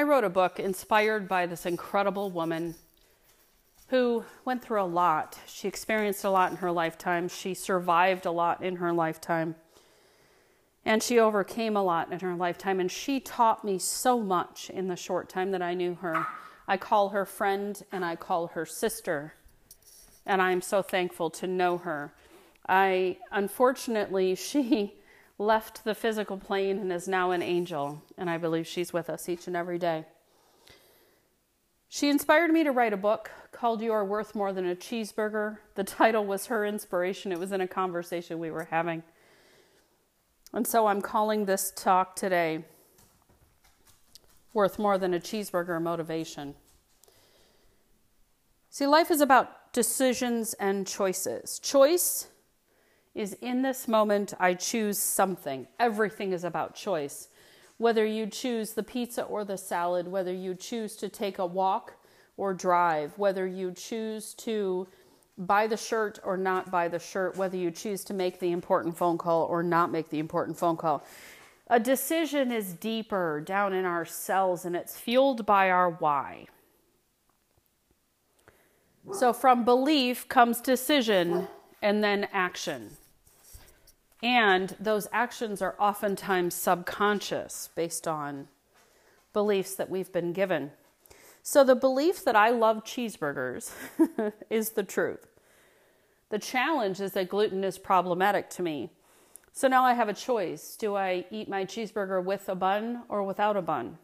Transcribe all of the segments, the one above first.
I wrote a book inspired by this incredible woman who went through a lot. She experienced a lot in her lifetime. She survived a lot in her lifetime. And she overcame a lot in her lifetime. And she taught me so much in the short time that I knew her. I call her friend and I call her sister. And I'm so thankful to know her. I unfortunately, she left the physical plane and is now an angel. And I believe she's with us each and every day. She inspired me to write a book called You Are Worth More Than a Cheeseburger. The title was her inspiration, it was in a conversation we were having. And so I'm calling this talk today Worth More Than a Cheeseburger Motivation. See, life is about decisions and choices. Choice is in this moment, I choose something. Everything is about choice whether you choose the pizza or the salad, whether you choose to take a walk or drive, whether you choose to buy the shirt or not buy the shirt, whether you choose to make the important phone call or not make the important phone call. A decision is deeper down in our cells and it's fueled by our why. So, from belief comes decision and then action. And those actions are oftentimes subconscious based on beliefs that we've been given. So the belief that I love cheeseburgers is the truth. The challenge is that gluten is problematic to me. So now I have a choice. Do I eat my cheeseburger with a bun or without a bun?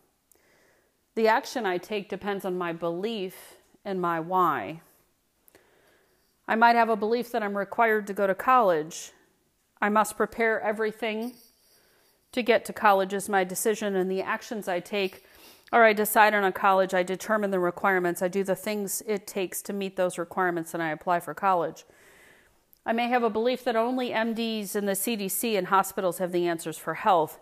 The action I take depends on my belief and my why. I might have a belief that I'm required to go to college I must prepare everything to get to college is my decision, and the actions I take, or I decide on a college, I determine the requirements, I do the things it takes to meet those requirements, and I apply for college. I may have a belief that only MDs and the CDC and hospitals have the answers for health.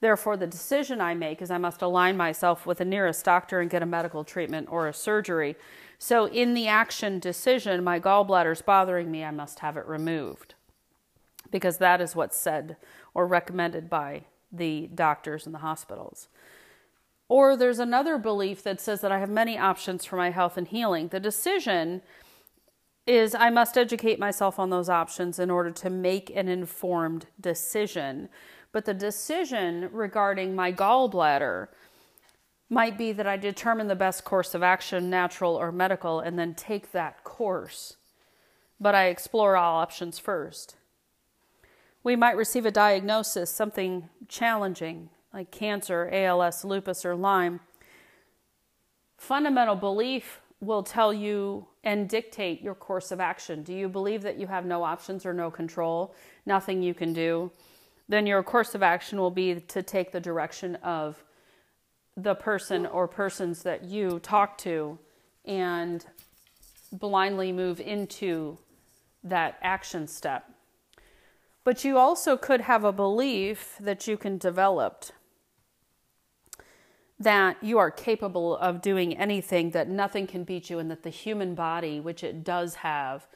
Therefore, the decision I make is I must align myself with the nearest doctor and get a medical treatment or a surgery. So, in the action decision, my gallbladder is bothering me, I must have it removed because that is what's said or recommended by the doctors and the hospitals. Or there's another belief that says that I have many options for my health and healing. The decision is I must educate myself on those options in order to make an informed decision. But the decision regarding my gallbladder might be that I determine the best course of action, natural or medical, and then take that course. But I explore all options first. We might receive a diagnosis, something challenging like cancer, ALS, lupus, or Lyme. Fundamental belief will tell you and dictate your course of action. Do you believe that you have no options or no control, nothing you can do? Then your course of action will be to take the direction of the person or persons that you talk to and blindly move into that action step. But you also could have a belief that you can develop that you are capable of doing anything, that nothing can beat you, and that the human body, which it does have,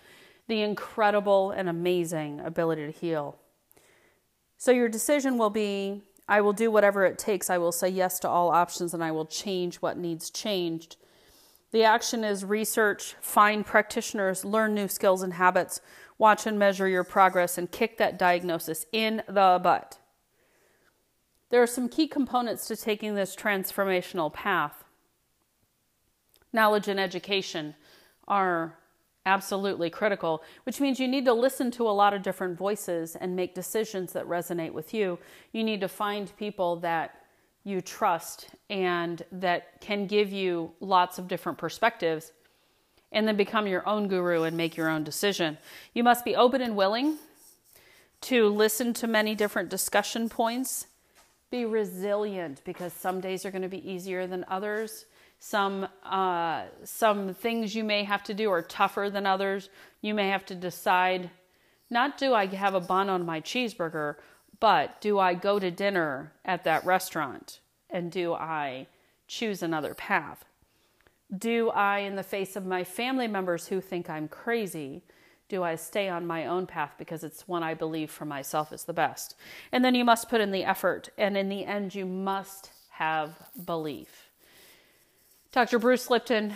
the incredible and amazing ability to heal. So your decision will be I will do whatever it takes. I will say yes to all options and I will change what needs changed. The action is research, find practitioners, learn new skills and habits, watch and measure your progress, and kick that diagnosis in the butt. There are some key components to taking this transformational path. Knowledge and education are absolutely critical, which means you need to listen to a lot of different voices and make decisions that resonate with you. You need to find people that you trust and that can give you lots of different perspectives and then become your own guru and make your own decision. You must be open and willing to listen to many different discussion points. Be resilient because some days are going to be easier than others. Some uh, some things you may have to do are tougher than others. You may have to decide not do I have a bun on my cheeseburger, but do I go to dinner at that restaurant and do I choose another path? Do I, in the face of my family members who think I'm crazy, do I stay on my own path because it's one I believe for myself is the best? And then you must put in the effort, and in the end, you must have belief. Dr. Bruce Lipton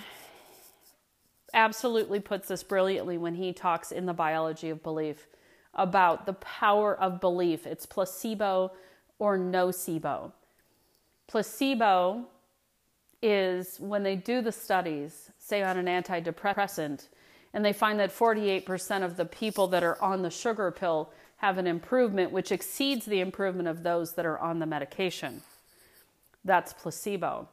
absolutely puts this brilliantly when he talks in the biology of belief about the power of belief. It's placebo or nocebo. Placebo is when they do the studies, say on an antidepressant, and they find that 48% of the people that are on the sugar pill have an improvement which exceeds the improvement of those that are on the medication. That's placebo.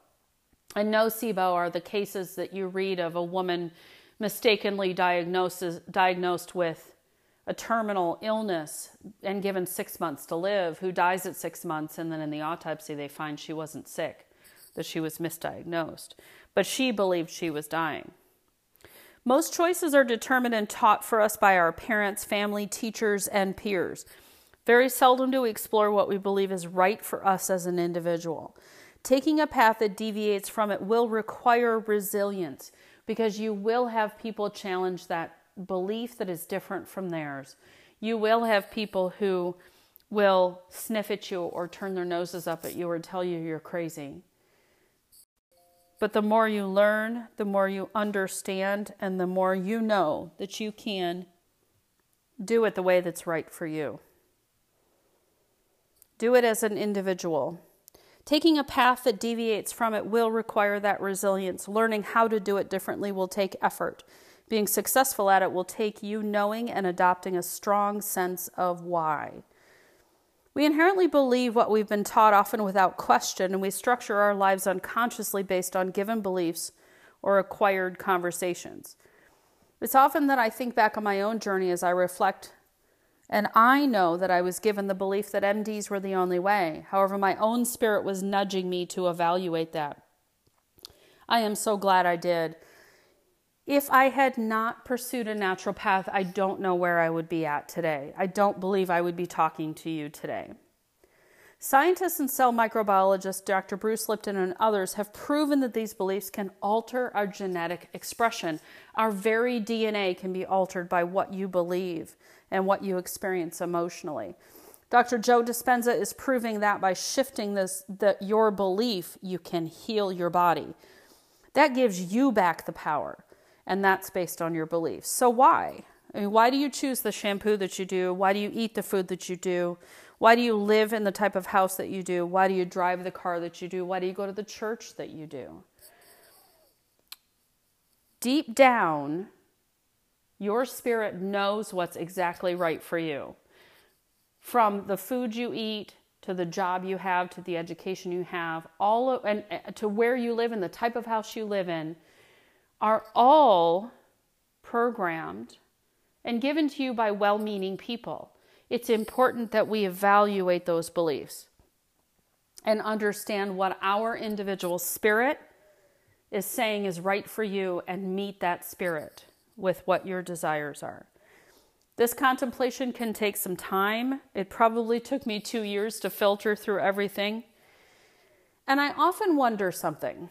And nocebo are the cases that you read of a woman mistakenly diagnosed diagnosed with a terminal illness and given six months to live, who dies at six months, and then in the autopsy they find she wasn't sick, that she was misdiagnosed. But she believed she was dying. Most choices are determined and taught for us by our parents, family, teachers, and peers. Very seldom do we explore what we believe is right for us as an individual. Taking a path that deviates from it will require resilience because you will have people challenge that belief that is different from theirs. You will have people who will sniff at you or turn their noses up at you or tell you you're crazy. But the more you learn, the more you understand, and the more you know that you can do it the way that's right for you. Do it as an individual. Taking a path that deviates from it will require that resilience. Learning how to do it differently will take effort. Being successful at it will take you knowing and adopting a strong sense of why. We inherently believe what we've been taught, often without question, and we structure our lives unconsciously based on given beliefs or acquired conversations. It's often that I think back on my own journey as I reflect, and I know that I was given the belief that MDs were the only way. However, my own spirit was nudging me to evaluate that. I am so glad I did. If I had not pursued a natural path, I don't know where I would be at today. I don't believe I would be talking to you today. Scientists and cell microbiologist Dr. Bruce Lipton and others have proven that these beliefs can alter our genetic expression. Our very DNA can be altered by what you believe and what you experience emotionally. Dr. Joe Dispenza is proving that by shifting this that your belief you can heal your body. That gives you back the power and that's based on your beliefs. So, why? I mean, why do you choose the shampoo that you do? Why do you eat the food that you do? Why do you live in the type of house that you do? Why do you drive the car that you do? Why do you go to the church that you do? Deep down, your spirit knows what's exactly right for you. From the food you eat to the job you have to the education you have, all of, and eh, to where you live and the type of house you live in, are all programmed and given to you by well meaning people. It's important that we evaluate those beliefs and understand what our individual spirit is saying is right for you and meet that spirit with what your desires are. This contemplation can take some time. It probably took me two years to filter through everything. And I often wonder something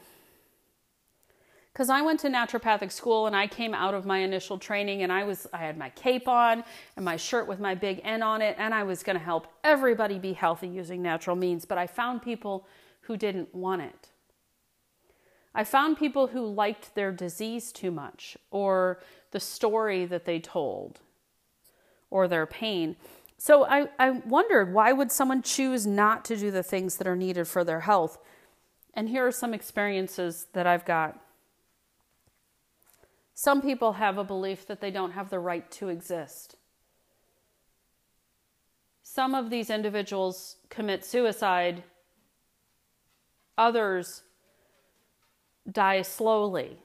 because I went to naturopathic school and I came out of my initial training and I was I had my cape on and my shirt with my big N on it and I was going to help everybody be healthy using natural means, but I found people who didn't want it. I found people who liked their disease too much or the story that they told or their pain. So I, I wondered why would someone choose not to do the things that are needed for their health? And here are some experiences that I've got some people have a belief that they don't have the right to exist. Some of these individuals commit suicide, others die slowly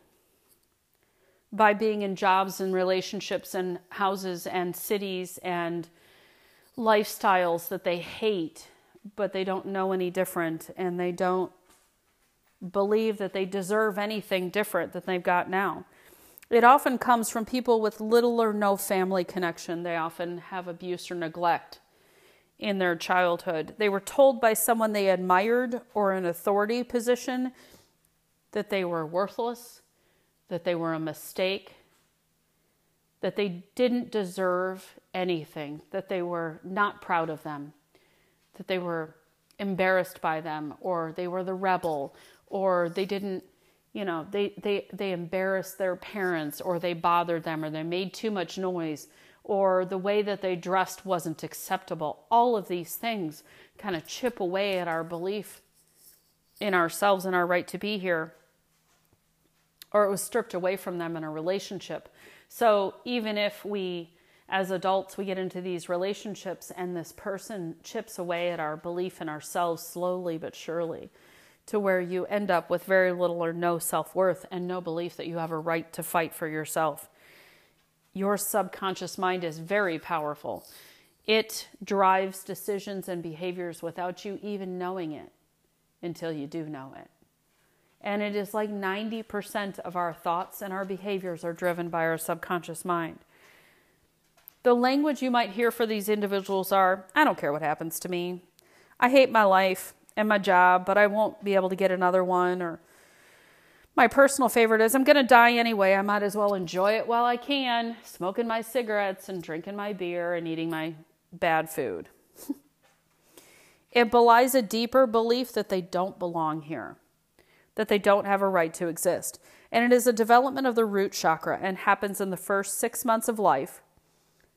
by being in jobs and relationships and houses and cities and lifestyles that they hate, but they don't know any different and they don't believe that they deserve anything different than they've got now. It often comes from people with little or no family connection. They often have abuse or neglect in their childhood. They were told by someone they admired or an authority position that they were worthless, that they were a mistake, that they didn't deserve anything, that they were not proud of them, that they were embarrassed by them, or they were the rebel, or they didn't you know, they, they, they embarrassed their parents or they bothered them or they made too much noise or the way that they dressed wasn't acceptable. All of these things kind of chip away at our belief in ourselves and our right to be here. Or it was stripped away from them in a relationship. So even if we, as adults, we get into these relationships and this person chips away at our belief in ourselves slowly but surely to where you end up with very little or no self worth and no belief that you have a right to fight for yourself. Your subconscious mind is very powerful. It drives decisions and behaviors without you even knowing it until you do know it. And it is like 90% of our thoughts and our behaviors are driven by our subconscious mind. The language you might hear for these individuals are I don't care what happens to me. I hate my life and my job, but I won't be able to get another one. Or my personal favorite is I'm going to die anyway. I might as well enjoy it while I can, smoking my cigarettes and drinking my beer and eating my bad food. it belies a deeper belief that they don't belong here, that they don't have a right to exist. And it is a development of the root chakra and happens in the first six months of life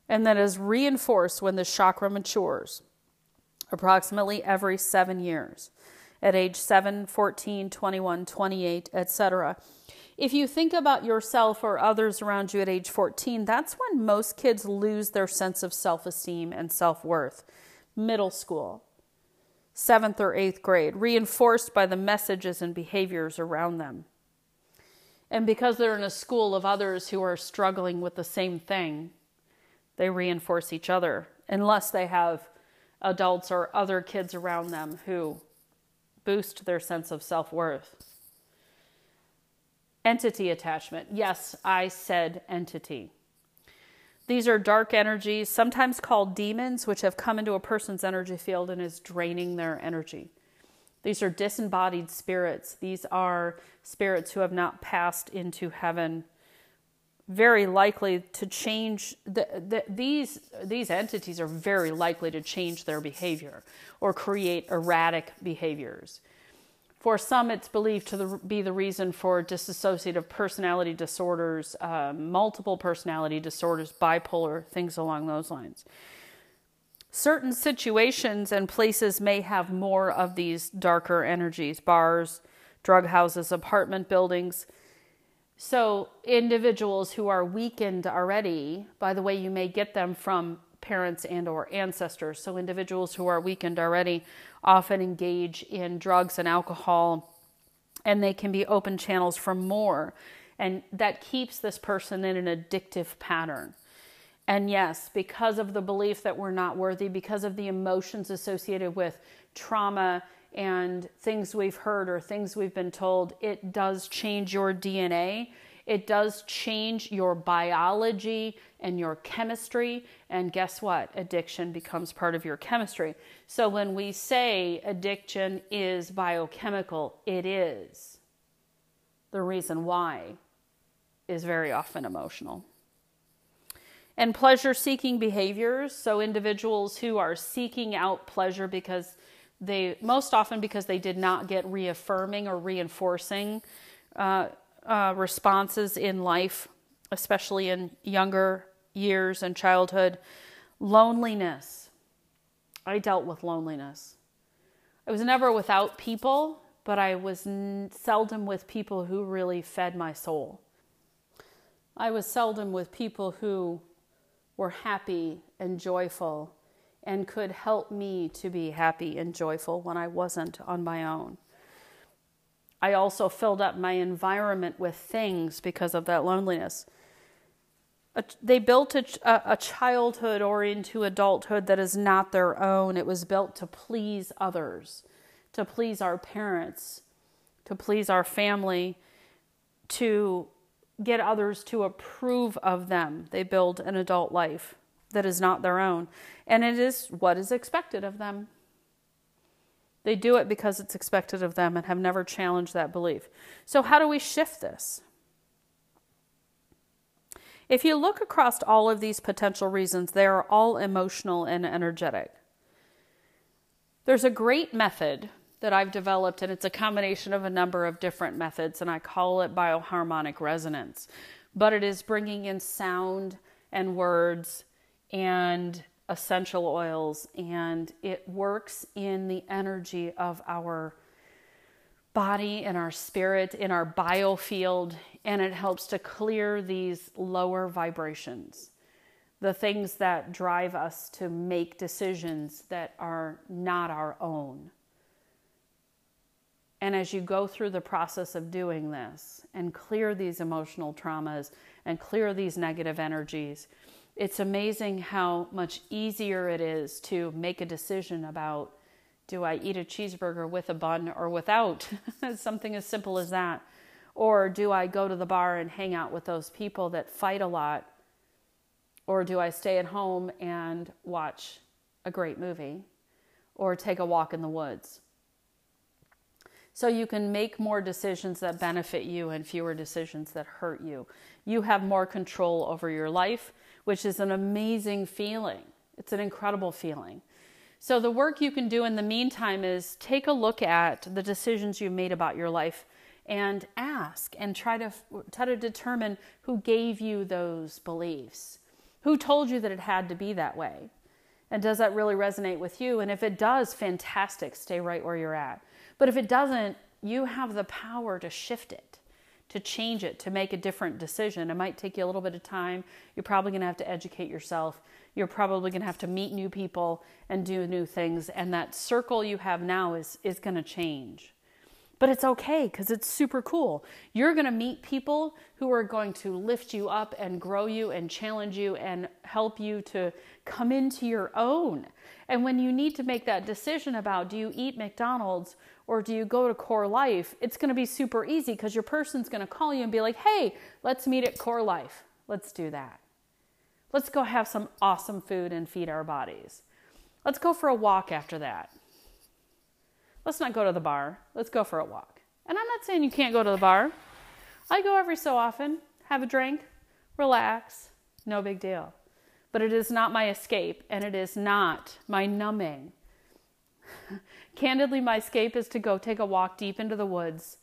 and that is reinforced when the chakra matures approximately every seven years at age 7, 14, 21, 28, etc. If you think about yourself or others around you at age 14, that's when most kids lose their sense of self esteem and self worth. Middle school, seventh or eighth grade, reinforced by the messages and behaviors around them. And because they're in a school of others who are struggling with the same thing, they reinforce each other unless they have adults or other kids around them who boost their sense of self worth. Entity attachment. Yes, I said entity. These are dark energies, sometimes called demons, which have come into a person's energy field and is draining their energy. These are disembodied spirits. These are spirits who have not passed into heaven very likely to change the, the, these these entities are very likely to change their behavior or create erratic behaviors. For some it's believed to the, be the reason for dissociative personality disorders uh, multiple personality disorders bipolar things along those lines. Certain situations and places may have more of these darker energies bars drug houses apartment buildings so, individuals who are weakened already, by the way, you may get them from parents and or ancestors. So, individuals who are weakened already often engage in drugs and alcohol and they can be open channels for more and that keeps this person in an addictive pattern. And yes, because of the belief that we're not worthy, because of the emotions associated with trauma and things we've heard or things we've been told, it does change your DNA. It does change your biology and your chemistry. And guess what? Addiction becomes part of your chemistry. So when we say addiction is biochemical, it is. The reason why is very often emotional. And pleasure seeking behaviors. So individuals who are seeking out pleasure because they most often because they did not get reaffirming or reinforcing uh, uh, responses in life, especially in younger years and childhood. Loneliness. I dealt with loneliness. I was never without people, but I was n- seldom with people who really fed my soul. I was seldom with people who were happy and joyful and could help me to be happy and joyful when I wasn't on my own. I also filled up my environment with things because of that loneliness. They built a, a childhood or into adulthood that is not their own. It was built to please others, to please our parents, to please our family, to get others to approve of them. They build an adult life that is not their own. And it is what is expected of them. They do it because it's expected of them and have never challenged that belief. So, how do we shift this? If you look across all of these potential reasons, they are all emotional and energetic. There's a great method that I've developed, and it's a combination of a number of different methods, and I call it bioharmonic resonance. But it is bringing in sound and words and essential oils, and it works in the energy of our body and our spirit, in our biofield, and it helps to clear these lower vibrations the things that drive us to make decisions that are not our own. And as you go through the process of doing this and clear these emotional traumas and clear these negative energies, it's amazing how much easier it is to make a decision about do I eat a cheeseburger with a bun or without? Something as simple as that. Or do I go to the bar and hang out with those people that fight a lot or do I stay at home and watch a great movie or take a walk in the woods? So you can make more decisions that benefit you and fewer decisions that hurt you. You have more control over your life, which is an amazing feeling. It's an incredible feeling. So, the work you can do in the meantime is take a look at the decisions you made about your life and ask and try to try to determine who gave you those beliefs. Who told you that it had to be that way? And does that really resonate with you? And if it does, fantastic, stay right where you're at. But if it doesn't, you have the power to shift it, to change it, to make a different decision. It might take you a little bit of time. You're probably going to have to educate yourself. You're probably going to have to meet new people and do new things. And that circle you have now is, is going to change. But it's okay because it's super cool. You're going to meet people who are going to lift you up and grow you and challenge you and help you to come into your own. And when you need to make that decision about do you eat McDonald's or do you go to Core Life, it's going to be super easy because your person's going to call you and be like, hey, let's meet at Core Life. Let's do that. Let's go have some awesome food and feed our bodies. Let's go for a walk after that let's not go to the bar. Let's go for a walk. And I'm not saying you can't go to the bar. I go every so often, have a drink, relax, no big deal. But it is not my escape and it is not my numbing. Candidly, my escape is to go take a walk deep into the woods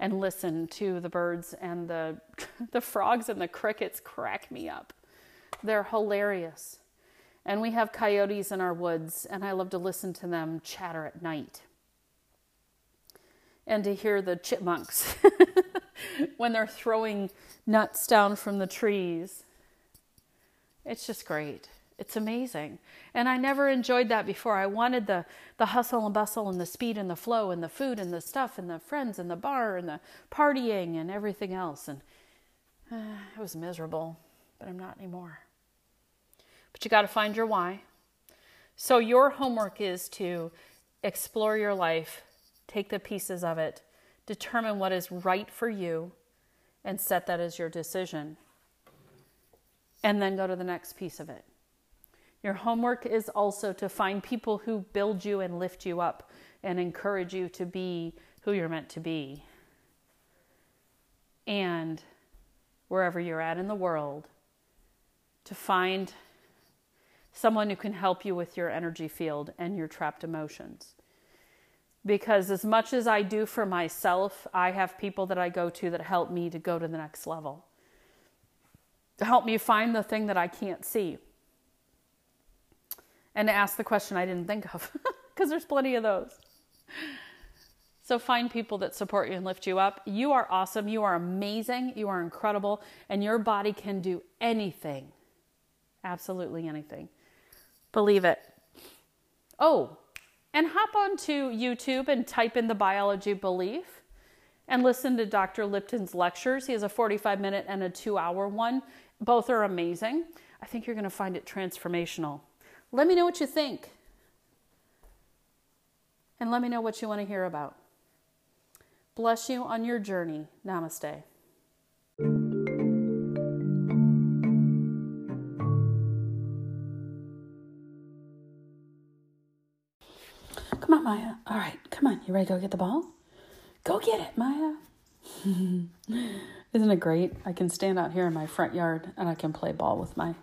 and listen to the birds and the the frogs and the crickets crack me up. They're hilarious. And we have coyotes in our woods and I love to listen to them chatter at night and to hear the chipmunks when they're throwing nuts down from the trees. It's just great. It's amazing. And I never enjoyed that before. I wanted the, the hustle and bustle and the speed and the flow and the food and the stuff and the friends and the bar and the partying and everything else. And uh, it was miserable, but I'm not anymore. But you got to find your why. So your homework is to explore your life take the pieces of it, determine what is right for you, and set that as your decision. And then go to the next piece of it. Your homework is also to find people who build you and lift you up and encourage you to be who you're meant to be. And wherever you're at in the world, to find someone who can help you with your energy field and your trapped emotions because as much as I do for myself, I have people that I go to that help me to go to the next level. To help me find the thing that I can't see. And ask the question I didn't think of, because there's plenty of those. So find people that support you and lift you up. You are awesome. You are amazing. You are incredible. And your body can do anything. Absolutely anything. Believe it. Oh, and hop onto YouTube and type in the biology belief and listen to Dr. Lipton's lectures. He has a 45 minute and a two hour one. Both are amazing. I think you're going to find it transformational. Let me know what you think. And let me know what you want to hear about. Bless you on your journey. Namaste. Come on, Maya. All right, come on. You ready to go get the ball? Go get it, Maya. Isn't it great? I can stand out here in my front yard and I can play ball with my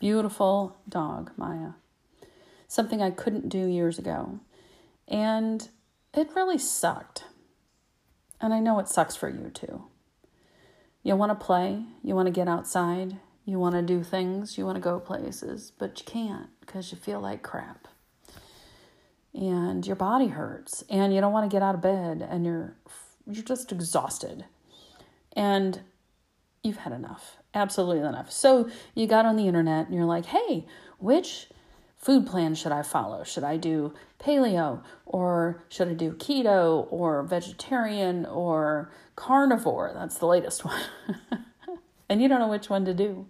beautiful dog, Maya. Something I couldn't do years ago. And it really sucked. And I know it sucks for you too. You want to play, you want to get outside, you want to do things, you want to go places, but you can't because you feel like crap. And your body hurts and you don't want to get out of bed and you're you're just exhausted. And you've had enough. Absolutely enough. So you got on the internet and you're like, "Hey, which food plan should I follow? Should I do paleo or should I do keto or vegetarian or carnivore? That's the latest one. and you don't know which one to do.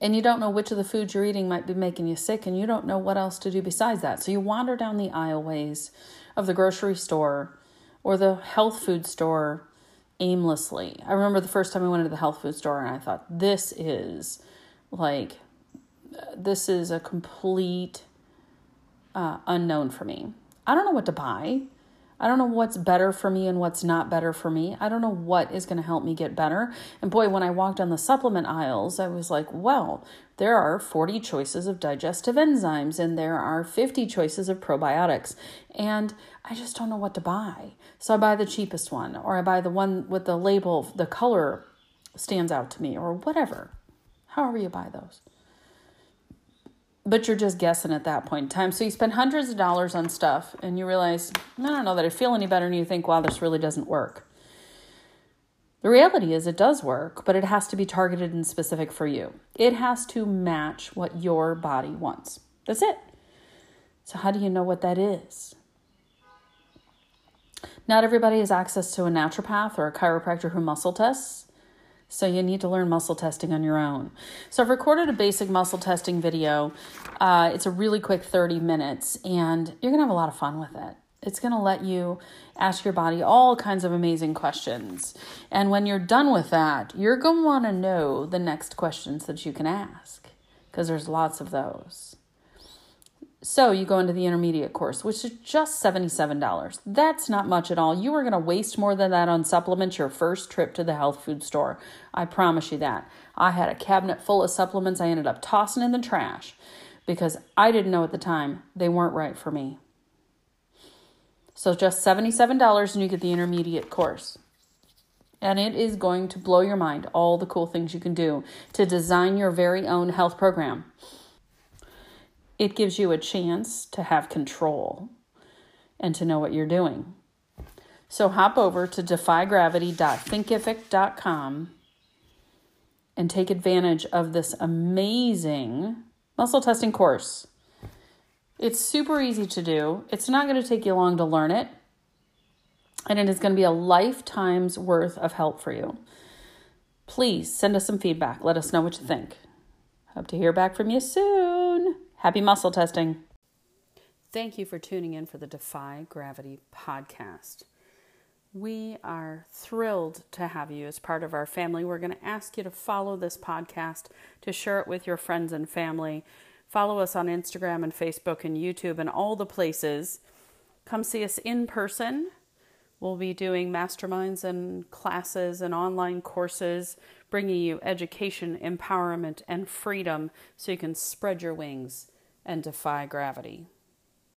And you don't know which of the foods you're eating might be making you sick, and you don't know what else to do besides that. So you wander down the aisleways of the grocery store or the health food store aimlessly. I remember the first time I went to the health food store and I thought, this is like this is a complete uh, unknown for me. I don't know what to buy. I don't know what's better for me and what's not better for me. I don't know what is going to help me get better. And boy, when I walked on the supplement aisles, I was like, well, there are 40 choices of digestive enzymes and there are 50 choices of probiotics. And I just don't know what to buy. So I buy the cheapest one or I buy the one with the label, the color stands out to me or whatever. However, you buy those but you're just guessing at that point in time. So you spend hundreds of dollars on stuff and you realize, I don't know that I feel any better, and you think, wow, this really doesn't work. The reality is, it does work, but it has to be targeted and specific for you. It has to match what your body wants. That's it. So, how do you know what that is? Not everybody has access to a naturopath or a chiropractor who muscle tests. So you need to learn muscle testing on your own. So I've recorded a basic muscle testing video. Uh, it's a really quick 30 minutes, and you're to have a lot of fun with it. It's to let you ask your body all kinds of amazing questions. And when you're done with that, you're want to know the next questions that you can ask because there's lots of those. So you go into the intermediate course, which is just $77. That's not much at all. You are going to waste more than that on supplements your first trip to the health food store. I promise you that. I had a cabinet full of supplements I ended up tossing in the trash because I didn't know at the time they weren't right for me. So just $77 and you get the intermediate course. And it is going to blow your mind all the cool things you can do to design your very own health program it gives you a chance to have control and to know what you're doing. So hop over to defygravity.thinkific.com and take advantage of this amazing muscle testing course. It's super easy to do. It's not going to take you long to learn it. And it is going to be a lifetime's worth of help for you. Please send us some feedback. Let us know what you think. Hope to hear back from you soon. Happy muscle testing. Thank you for tuning in for the Defy Gravity podcast. We are thrilled to have you as part of our family. We're going to ask you to follow this podcast, to share it with your friends and family. Follow us on Instagram and Facebook and YouTube and all the places. Come see us in person. We'll be doing masterminds and classes and online courses, bringing you education, empowerment, and freedom so you can spread your wings and defy gravity.